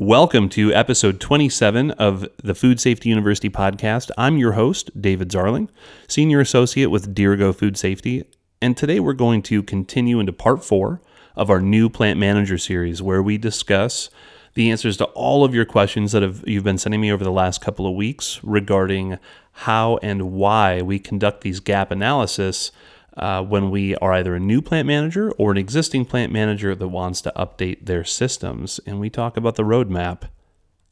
Welcome to episode 27 of the Food Safety University podcast. I'm your host, David Zarling, Senior Associate with Dirigo Food Safety, and today we're going to continue into part four of our new Plant Manager series, where we discuss the answers to all of your questions that have, you've been sending me over the last couple of weeks regarding how and why we conduct these gap analysis uh, when we are either a new plant manager or an existing plant manager that wants to update their systems. And we talk about the roadmap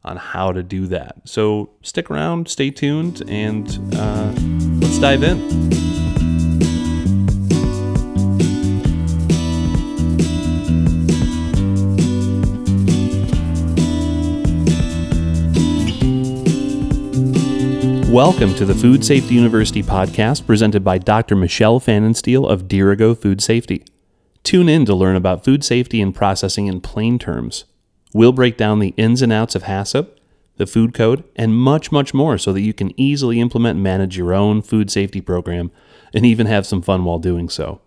on how to do that. So stick around, stay tuned, and uh, let's dive in. Welcome to the Food Safety University podcast presented by Dr. Michelle Pfannenstiel of Dirigo Food Safety. Tune in to learn about food safety and processing in plain terms. We'll break down the ins and outs of HACCP, the food code, and much, much more so that you can easily implement and manage your own food safety program and even have some fun while doing so.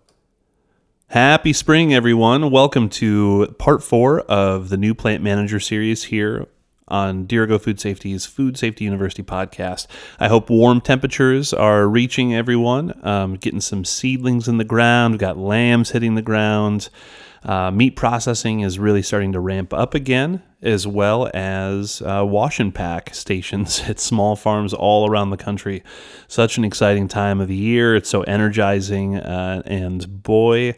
Happy spring, everyone. Welcome to part four of the new plant manager series here on Dirigo Food Safety's Food Safety University podcast. I hope warm temperatures are reaching everyone, um, getting some seedlings in the ground. We've got lambs hitting the ground. Uh, meat processing is really starting to ramp up again, as well as uh, wash and pack stations at small farms all around the country. Such an exciting time of the year. It's so energizing, uh, and boy,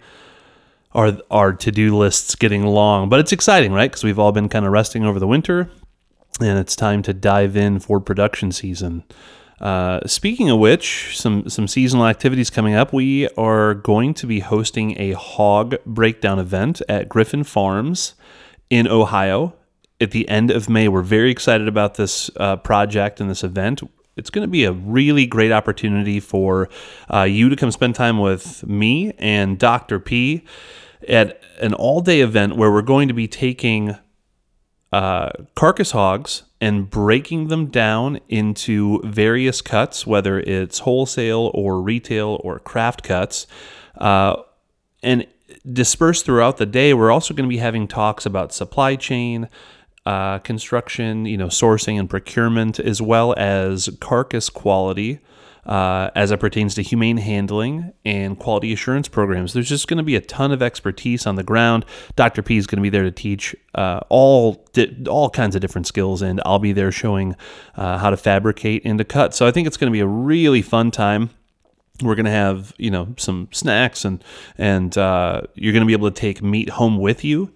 are our to-do lists getting long but it's exciting right because we've all been kind of resting over the winter and it's time to dive in for production season. Uh, speaking of which, some some seasonal activities coming up. We are going to be hosting a hog breakdown event at Griffin Farms in Ohio at the end of May. We're very excited about this uh, project and this event. It's going to be a really great opportunity for uh, you to come spend time with me and Dr. P at an all day event where we're going to be taking uh, carcass hogs and breaking them down into various cuts, whether it's wholesale or retail or craft cuts. Uh, and dispersed throughout the day, we're also going to be having talks about supply chain, uh, construction, you know, sourcing and procurement, as well as carcass quality uh, as it pertains to humane handling and quality assurance programs. There's just going to be a ton of expertise on the ground. Dr. P is going to be there to teach uh, all di- all kinds of different skills, and I'll be there showing uh, how to fabricate and to cut. So I think it's going to be a really fun time we're going to have you know some snacks and and uh, you're going to be able to take meat home with you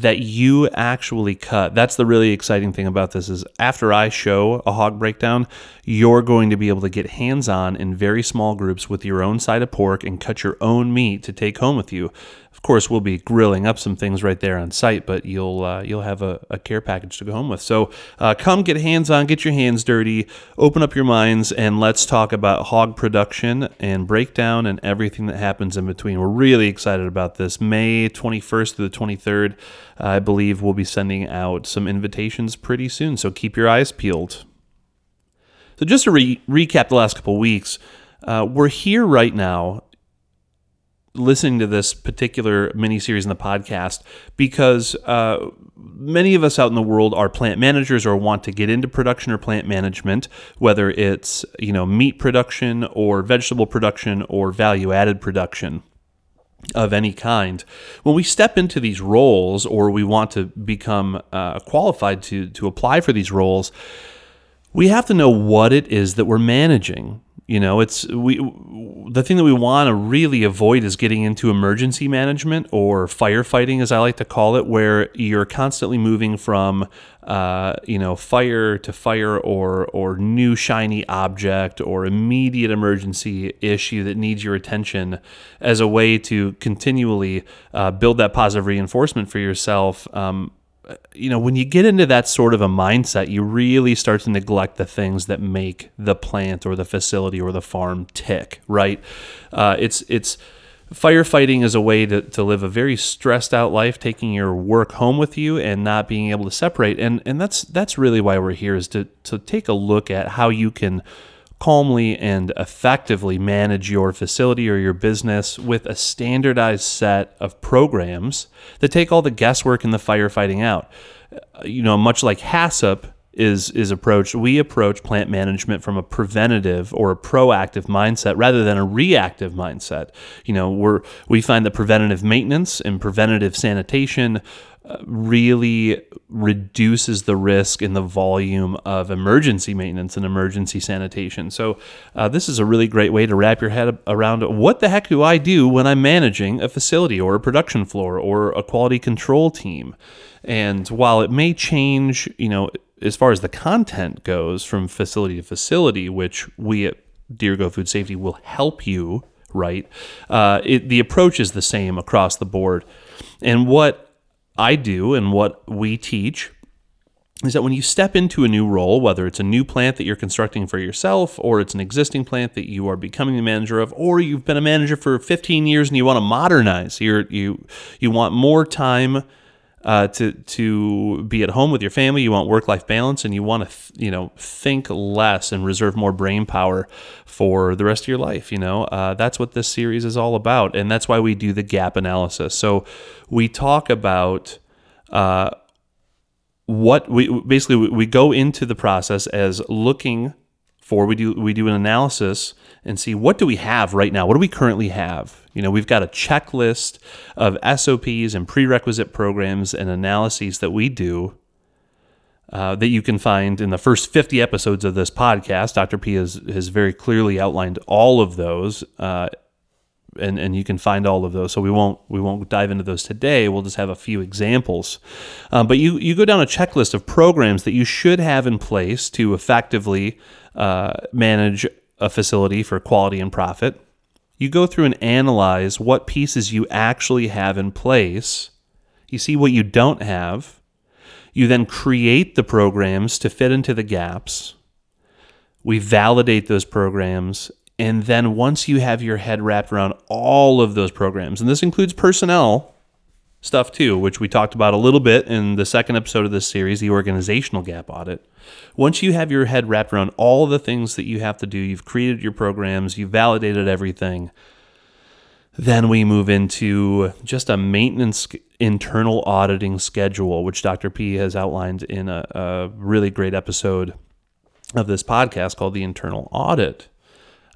that you actually cut. That's the really exciting thing about this is after I show a hog breakdown, you're going to be able to get hands-on in very small groups with your own side of pork and cut your own meat to take home with you. Of course, we'll be grilling up some things right there on site, but you'll uh, you'll have a, a, care package to go home with. So uh, come get hands on, get your hands dirty, open up your minds, and let's talk about hog production and breakdown and everything that happens in between. We're really excited about this. May 21st to the 23rd, uh, I believe we'll be sending out some invitations pretty soon. So keep your eyes peeled. So just to re- recap the last couple weeks. Uh, we're here right now listening to this particular mini series in the podcast because uh, many of us out in the world are plant managers or want to get into production or plant management, whether it's you know meat production or vegetable production or value added production of any kind. When we step into these roles or we want to become uh, qualified to to apply for these roles, we have to know what it is that we're managing. You know, it's we the thing that we want to really avoid is getting into emergency management or firefighting, as I like to call it, where you're constantly moving from, uh, you know, fire to fire or or new shiny object or immediate emergency issue that needs your attention, as a way to continually uh, build that positive reinforcement for yourself. Um, you know, when you get into that sort of a mindset, you really start to neglect the things that make the plant or the facility or the farm tick, right? Uh, it's it's firefighting is a way to, to live a very stressed out life, taking your work home with you and not being able to separate. And and that's that's really why we're here is to to take a look at how you can calmly and effectively manage your facility or your business with a standardized set of programs that take all the guesswork and the firefighting out. uh, you know, much like HACCP is is approached, we approach plant management from a preventative or a proactive mindset rather than a reactive mindset. You know, we're we find that preventative maintenance and preventative sanitation really reduces the risk and the volume of emergency maintenance and emergency sanitation. So, uh, this is a really great way to wrap your head around what the heck do I do when I'm managing a facility or a production floor or a quality control team. And while it may change, you know, as far as the content goes from facility to facility, which we at Dirigo Food Safety will help you, right? Uh, it, the approach is the same across the board. And what I do and what we teach is that when you step into a new role, whether it's a new plant that you're constructing for yourself, or it's an existing plant that you are becoming the manager of, or you've been a manager for 15 years and you want to modernize, you you you want more time uh, to to be at home with your family. You want work life balance, and you want to th- you know think less and reserve more brain power for the rest of your life. You know uh, that's what this series is all about, and that's why we do the gap analysis. So we talk about. Uh, what we basically we go into the process as looking for we do we do an analysis and see what do we have right now? What do we currently have? You know, we've got a checklist of SOPs and prerequisite programs and analyses that we do uh, that you can find in the first 50 episodes of this podcast. Dr. P has, has very clearly outlined all of those. Uh, and, and you can find all of those. So we won't we won't dive into those today. We'll just have a few examples. Um, but you you go down a checklist of programs that you should have in place to effectively uh, manage a facility for quality and profit. You go through and analyze what pieces you actually have in place. You see what you don't have. You then create the programs to fit into the gaps. We validate those programs. And then once you have your head wrapped around all of those programs, and this includes personnel stuff too, which we talked about a little bit in the second episode of this series, the organizational gap audit. Once you have your head wrapped around all the things that you have to do, you've created your programs, you've validated everything, then we move into just a maintenance internal auditing schedule, which Dr. P has outlined in a, a really great episode of this podcast called The Internal Audit.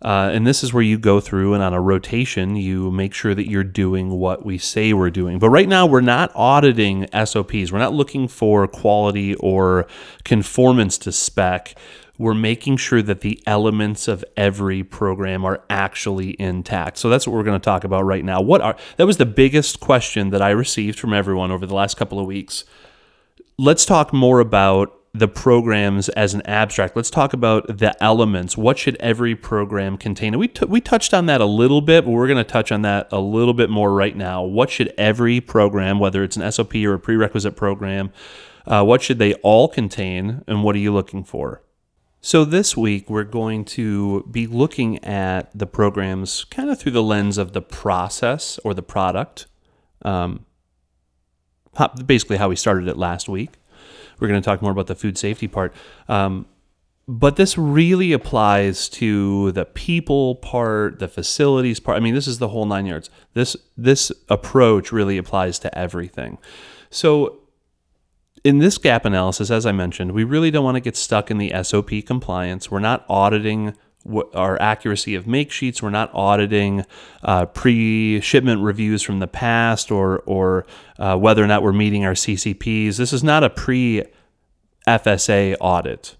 Uh, and this is where you go through and on a rotation, you make sure that you're doing what we say we're doing. But right now, we're not auditing SOPs. We're not looking for quality or conformance to spec. We're making sure that the elements of every program are actually intact. So that's what we're going to talk about right now. What are that was the biggest question that I received from everyone over the last couple of weeks. Let's talk more about the programs as an abstract. Let's talk about the elements. What should every program contain? And we, t- we touched on that a little bit, but we're going to touch on that a little bit more right now. What should every program, whether it's an SOP or a prerequisite program, uh, what should they all contain, and what are you looking for? So, this week we're going to be looking at the programs kind of through the lens of the process or the product. Um, basically, how we started it last week. We're going to talk more about the food safety part. Um, but this really applies to the people part, the facilities part. I mean, this is the whole nine yards. This this approach really applies to everything. So in this gap analysis, as I mentioned, we really don't want to get stuck in the SOP compliance. We're not auditing our accuracy of make sheets. We're not auditing uh, pre-shipment reviews from the past or or uh, whether or not we're meeting our CCPs. This is not a pre-FSA audit.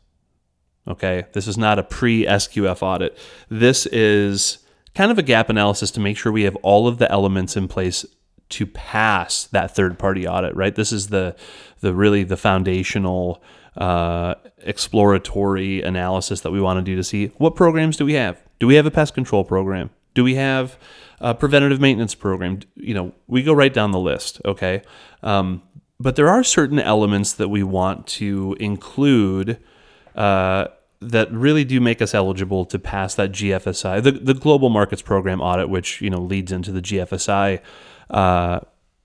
Okay, this is not a pre-SQF audit. This is kind of a gap analysis to make sure we have all of the elements in place to pass that third-party audit. Right. This is the the really the foundational uh, exploratory analysis that we want to do to see what programs do we have? Do we have a pest control program? Do we have a preventative maintenance program? You know, we go right down the list, okay? Um, but there are certain elements that we want to include uh, that really do make us eligible to pass that GFSI, the, the Global Markets Program audit, which you know leads into the GFSI uh,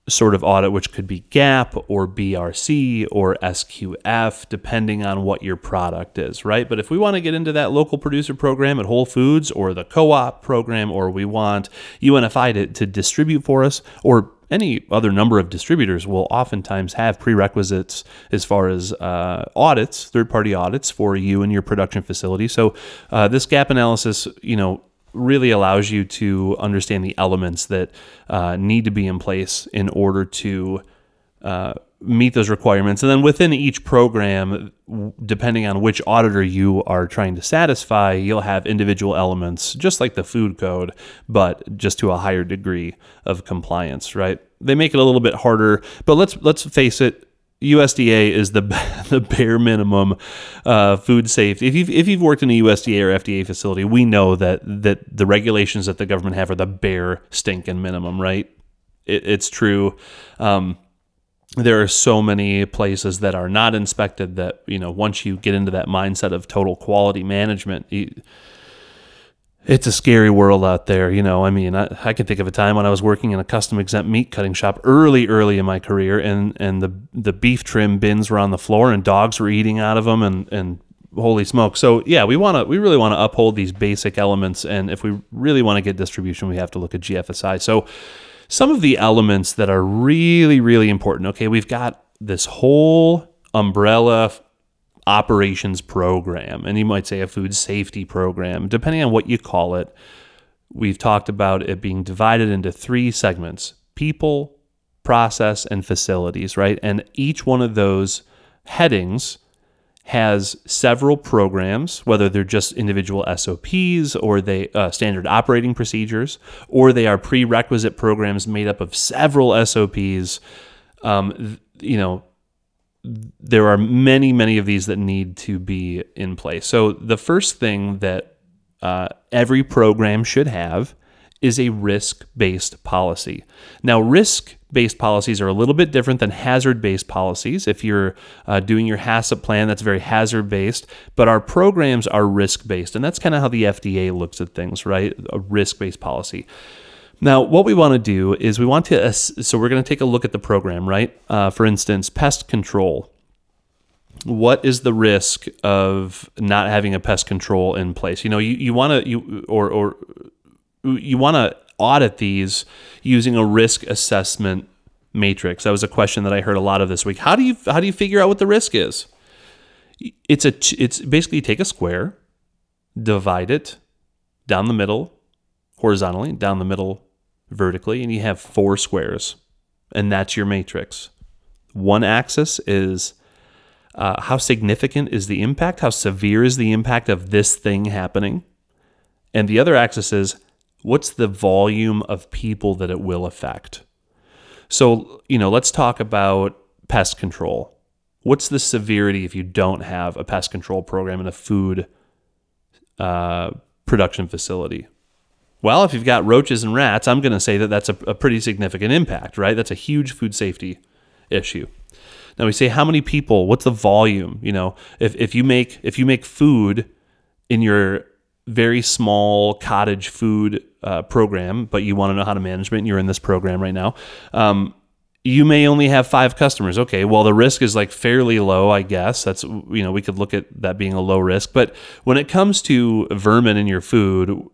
sort of audit, which could be GAP or BRC or SQF, depending on what your product is, right? But if we want to get into that local producer program at Whole Foods or the co op program, or we want UNFI to, to distribute for us, or any other number of distributors will oftentimes have prerequisites as far as uh, audits, third party audits for you and your production facility. So uh, this gap analysis, you know, really allows you to understand the elements that uh, need to be in place in order to uh, meet those requirements. And then within each program, depending on which auditor you are trying to satisfy, you'll have individual elements, just like the food code, but just to a higher degree of compliance, right? They make it a little bit harder, but let's let's face it. USDA is the the bare minimum uh, food safety. If you've if you've worked in a USDA or FDA facility, we know that that the regulations that the government have are the bare stinking minimum, right? It, it's true. Um, there are so many places that are not inspected that you know once you get into that mindset of total quality management you, it's a scary world out there you know i mean I, I can think of a time when i was working in a custom exempt meat cutting shop early early in my career and and the the beef trim bins were on the floor and dogs were eating out of them and and holy smoke so yeah we want to we really want to uphold these basic elements and if we really want to get distribution we have to look at gfsi so some of the elements that are really, really important. Okay, we've got this whole umbrella operations program, and you might say a food safety program, depending on what you call it. We've talked about it being divided into three segments people, process, and facilities, right? And each one of those headings has several programs, whether they're just individual SOPs or they uh, standard operating procedures, or they are prerequisite programs made up of several SOPs. Um, you know, there are many, many of these that need to be in place. So the first thing that uh, every program should have is a risk based policy. Now, risk based policies are a little bit different than hazard based policies. If you're uh, doing your HACCP plan, that's very hazard based, but our programs are risk based. And that's kind of how the FDA looks at things, right? A risk based policy. Now, what we want to do is we want to, so we're going to take a look at the program, right? Uh, for instance, pest control. What is the risk of not having a pest control in place? You know, you, you want to, you, or, or you want to audit these using a risk assessment matrix. That was a question that I heard a lot of this week. How do you how do you figure out what the risk is? It's a it's basically take a square, divide it down the middle horizontally, down the middle vertically, and you have four squares, and that's your matrix. One axis is uh, how significant is the impact? How severe is the impact of this thing happening? And the other axis is what's the volume of people that it will affect? So, you know, let's talk about pest control. What's the severity if you don't have a pest control program in a food uh, production facility? Well, if you've got roaches and rats, I'm going to say that that's a, a pretty significant impact, right? That's a huge food safety issue. Now we say how many people, what's the volume? You know, if, if you make if you make food in your very small cottage food uh, program, but you want to know how to manage it, and you're in this program right now. Um, you may only have five customers. Okay, well the risk is like fairly low, I guess. That's you know we could look at that being a low risk, but when it comes to vermin in your food,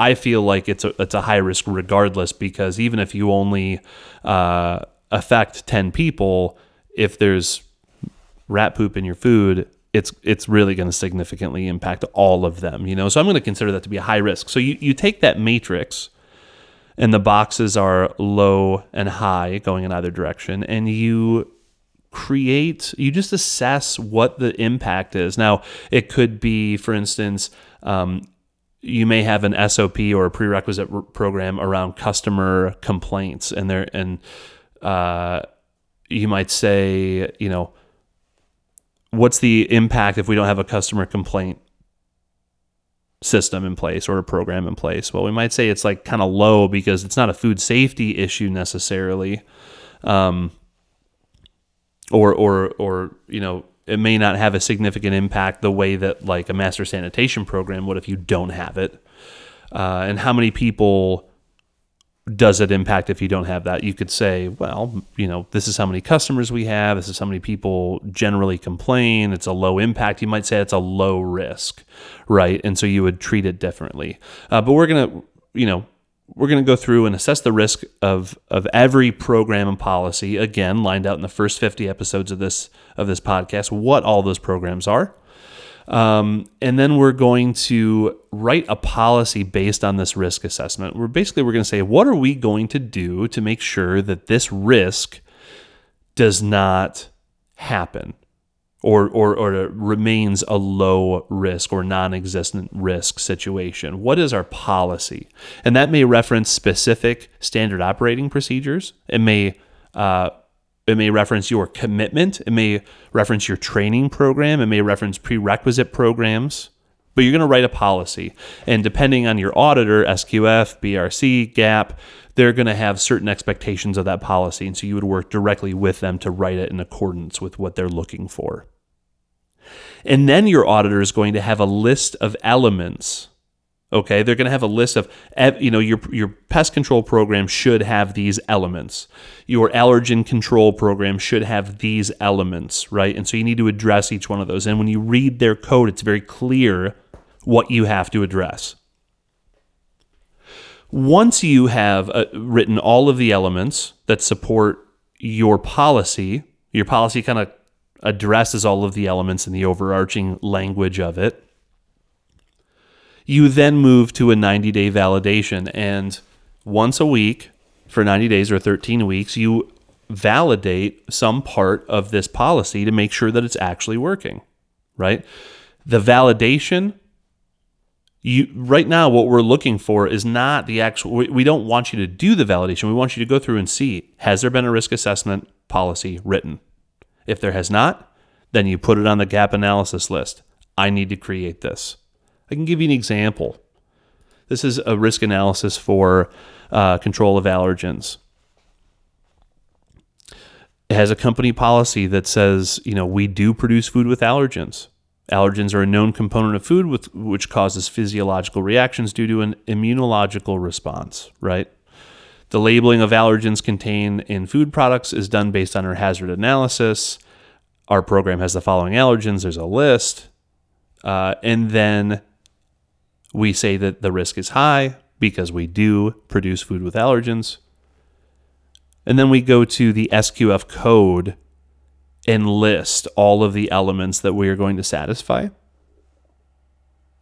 I feel like it's a it's a high risk regardless because even if you only uh, affect ten people, if there's rat poop in your food, it's it's really going to significantly impact all of them you know? So i'm going to consider that to be a high risk. So you, you take that matrix and the boxes are low and high going in either direction and you create you just assess what the impact is. Now it could be for instance um, you may have an sop or a prerequisite program around customer complaints and there and uh, you might say you know what's the impact if we don't have a customer complaint system in place or a program in place? Well, we might say it's like kind of low because it's not a food safety issue necessarily. Um, or, or, or, you know, it may not have a significant impact the way that like a master sanitation program would if you don't have it. Uh, and how many people does it impact if you don't have that? You could say, well, you know, this is how many customers we have. This is how many people generally complain. It's a low impact. You might say it's a low risk, right? And so you would treat it differently. Uh, but we're going to, you know, we're going to go through and assess the risk of of every program and policy again lined out in the first 50 episodes of this of this podcast what all those programs are. Um, and then we're going to write a policy based on this risk assessment. We're basically we're going to say what are we going to do to make sure that this risk does not happen or, or, or remains a low risk or non existent risk situation? What is our policy? And that may reference specific standard operating procedures. It may, uh, it may reference your commitment. It may reference your training program. It may reference prerequisite programs. But you're going to write a policy. And depending on your auditor, SQF, BRC, GAP, they're going to have certain expectations of that policy. And so you would work directly with them to write it in accordance with what they're looking for. And then your auditor is going to have a list of elements. Okay, they're going to have a list of, you know, your, your pest control program should have these elements. Your allergen control program should have these elements, right? And so you need to address each one of those. And when you read their code, it's very clear what you have to address. Once you have uh, written all of the elements that support your policy, your policy kind of addresses all of the elements in the overarching language of it. You then move to a 90 day validation, and once a week for 90 days or 13 weeks, you validate some part of this policy to make sure that it's actually working, right? The validation you right now what we're looking for is not the actual we, we don't want you to do the validation. We want you to go through and see has there been a risk assessment policy written? If there has not then you put it on the gap analysis list. I need to create this i can give you an example this is a risk analysis for uh, control of allergens it has a company policy that says you know we do produce food with allergens Allergens are a known component of food with, which causes physiological reactions due to an immunological response, right? The labeling of allergens contained in food products is done based on our hazard analysis. Our program has the following allergens, there's a list. Uh, and then we say that the risk is high because we do produce food with allergens. And then we go to the SQF code and list all of the elements that we are going to satisfy.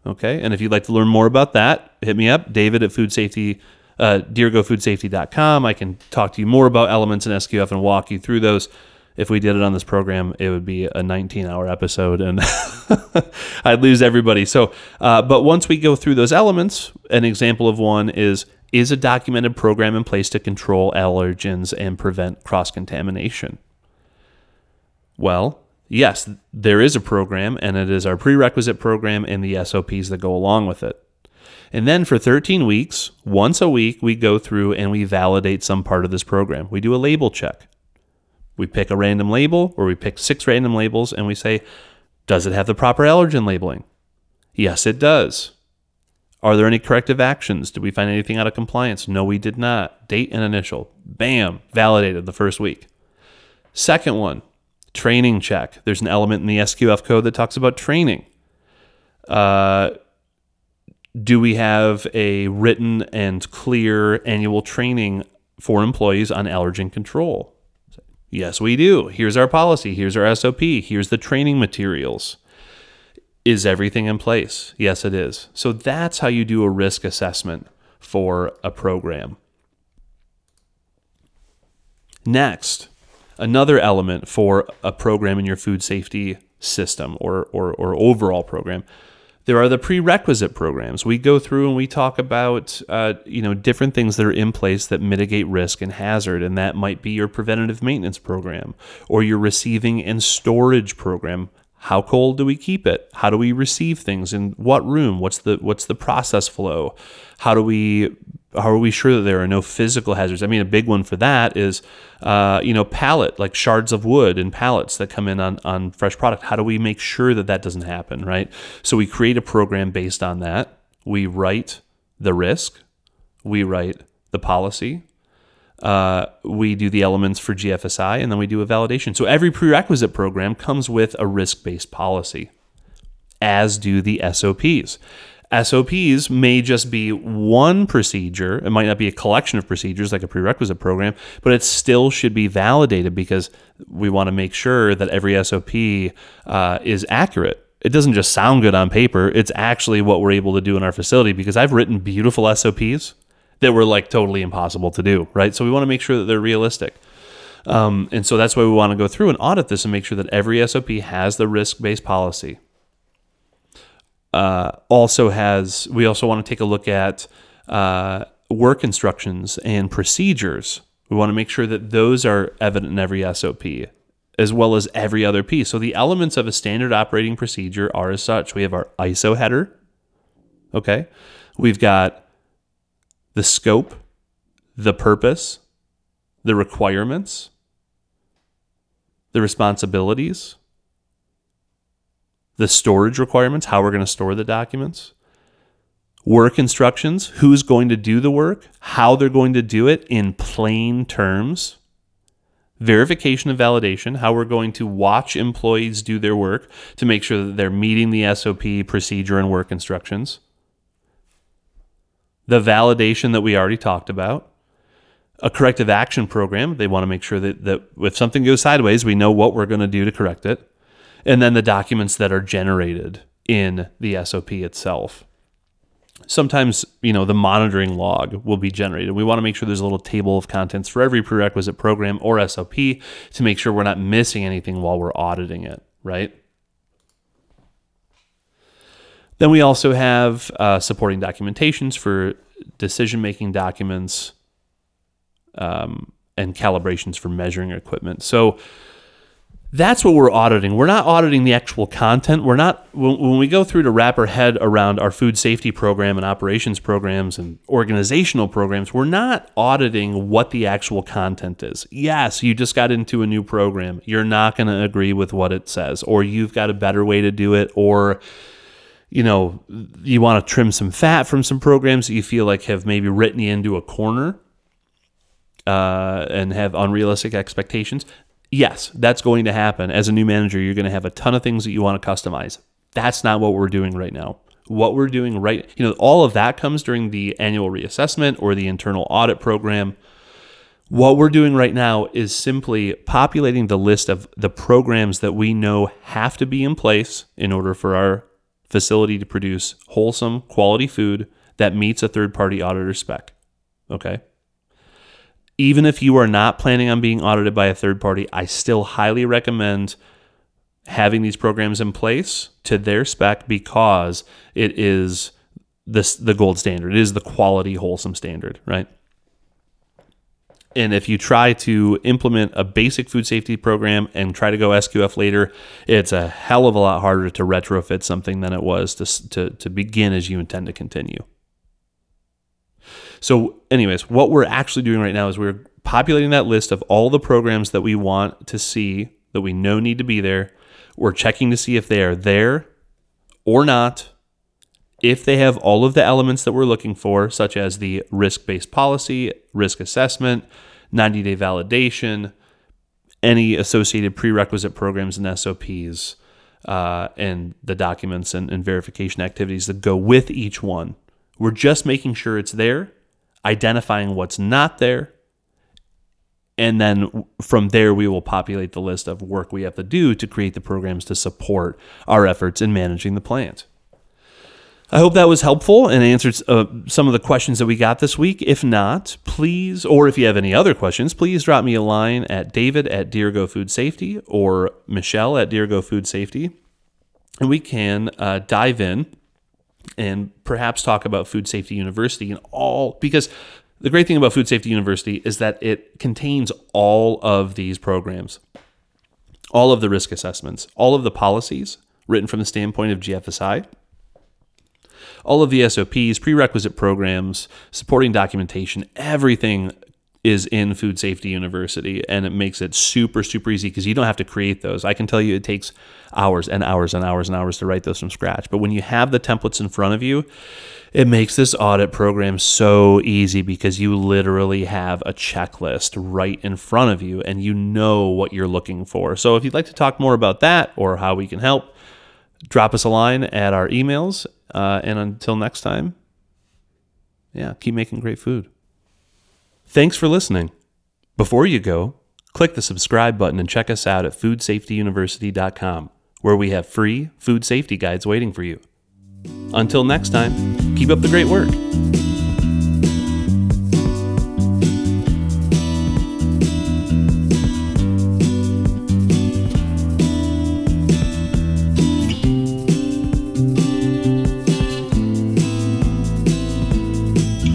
Okay, and if you'd like to learn more about that, hit me up, David at Food Safety, uh, DirigoFoodSafety.com. I can talk to you more about elements in SQF and walk you through those. If we did it on this program, it would be a 19 hour episode and I'd lose everybody. So, uh, but once we go through those elements, an example of one is is a documented program in place to control allergens and prevent cross contamination? Well, yes, there is a program, and it is our prerequisite program and the SOPs that go along with it. And then for 13 weeks, once a week, we go through and we validate some part of this program. We do a label check. We pick a random label, or we pick six random labels, and we say, does it have the proper allergen labeling? Yes, it does. Are there any corrective actions? Did we find anything out of compliance? No, we did not. Date and initial. Bam, validated the first week. Second one, Training check. There's an element in the SQF code that talks about training. Uh, do we have a written and clear annual training for employees on allergen control? Yes, we do. Here's our policy. Here's our SOP. Here's the training materials. Is everything in place? Yes, it is. So that's how you do a risk assessment for a program. Next, another element for a program in your food safety system or, or, or overall program there are the prerequisite programs. We go through and we talk about uh, you know different things that are in place that mitigate risk and hazard, and that might be your preventative maintenance program or your receiving and storage program. How cold do we keep it? How do we receive things in what room? What's the what's the process flow? How do we are we sure that there are no physical hazards? I mean, a big one for that is, uh, you know, pallet, like shards of wood and pallets that come in on, on fresh product. How do we make sure that that doesn't happen, right? So we create a program based on that. We write the risk, we write the policy, uh, we do the elements for GFSI, and then we do a validation. So every prerequisite program comes with a risk based policy, as do the SOPs. SOPs may just be one procedure. It might not be a collection of procedures like a prerequisite program, but it still should be validated because we want to make sure that every SOP uh, is accurate. It doesn't just sound good on paper, it's actually what we're able to do in our facility because I've written beautiful SOPs that were like totally impossible to do, right? So we want to make sure that they're realistic. Um, and so that's why we want to go through and audit this and make sure that every SOP has the risk based policy uh, also has we also want to take a look at uh, work instructions and procedures. We want to make sure that those are evident in every SOP as well as every other piece. So the elements of a standard operating procedure are as such. We have our ISO header. Okay. We've got the scope, the purpose, the requirements, the responsibilities, the storage requirements, how we're going to store the documents, work instructions, who's going to do the work, how they're going to do it in plain terms, verification and validation, how we're going to watch employees do their work to make sure that they're meeting the SOP procedure and work instructions, the validation that we already talked about. A corrective action program. They want to make sure that, that if something goes sideways, we know what we're going to do to correct it and then the documents that are generated in the SOP itself. Sometimes, you know, the monitoring log will be generated. We want to make sure there's a little table of contents for every prerequisite program or SOP to make sure we're not missing anything while we're auditing it, right? Then we also have uh, supporting documentations for decision making documents um, and calibrations for measuring equipment. So, that's what we're auditing. We're not auditing the actual content. We're not when, when, we go through to wrap our head around our food safety program and operations programs and organizational programs. We're not auditing what the actual content is. Yes, you just got into a new program. You're not going to agree with what it says, or you've got a better way to do it, or you know you want to trim some fat from some programs that you feel like have maybe written you into a corner. Uh, and have unrealistic expectations yes, that's going to happen. As a new manager, you're going to have a ton of things that you want to customize. That's not what we're doing right now. What we're doing right, you know, all of that comes during the annual reassessment or the internal audit program. What we're doing right now is simply populating the list of the programs that we know have to be in place in order for our facility to produce wholesome, quality food that meets a third party auditor spec. Okay even if you are not planning on being audited by a third party, I still highly recommend having these programs in place to their spec because it is the gold standard. It is the quality wholesome standard, right? And if you try to implement a basic food safety program and try to go SQF later, it's a hell of a lot harder to retrofit something than it was to, to, to begin as you intend to continue. So, anyways, what we're actually doing right now is we're populating that list of all the programs that we want to see that we know need to be there. We're checking to see if they are there or not, if they have all of the elements that we're looking for, such as the risk based policy, risk assessment, 90 day validation, any associated prerequisite programs and SOPs, uh, and the documents and, and verification activities that go with each one. We're just making sure it's there identifying what's not there. And then from there, we will populate the list of work we have to do to create the programs to support our efforts in managing the plant. I hope that was helpful and answered uh, some of the questions that we got this week. If not, please, or if you have any other questions, please drop me a line at david at Dirigo Food Safety or Michelle at Dirigo Food Safety, and we can uh, dive in and perhaps talk about Food Safety University and all because the great thing about Food Safety University is that it contains all of these programs, all of the risk assessments, all of the policies written from the standpoint of GFSI, all of the SOPs, prerequisite programs, supporting documentation, everything is in Food Safety University, and it makes it super, super easy because you don't have to create those. I can tell you it takes hours and hours and hours and hours to write those from scratch. But when you have the templates in front of you, it makes this audit program so easy because you literally have a checklist right in front of you and you know what you're looking for. So if you'd like to talk more about that or how we can help, drop us a line at our emails Uh, and until next time, yeah, keep making great food. Thanks for listening. Before you go, click the subscribe button and check us out at foodsafetyuniversity.com, where we have free food safety guides waiting for you. Until next time, keep up the great work.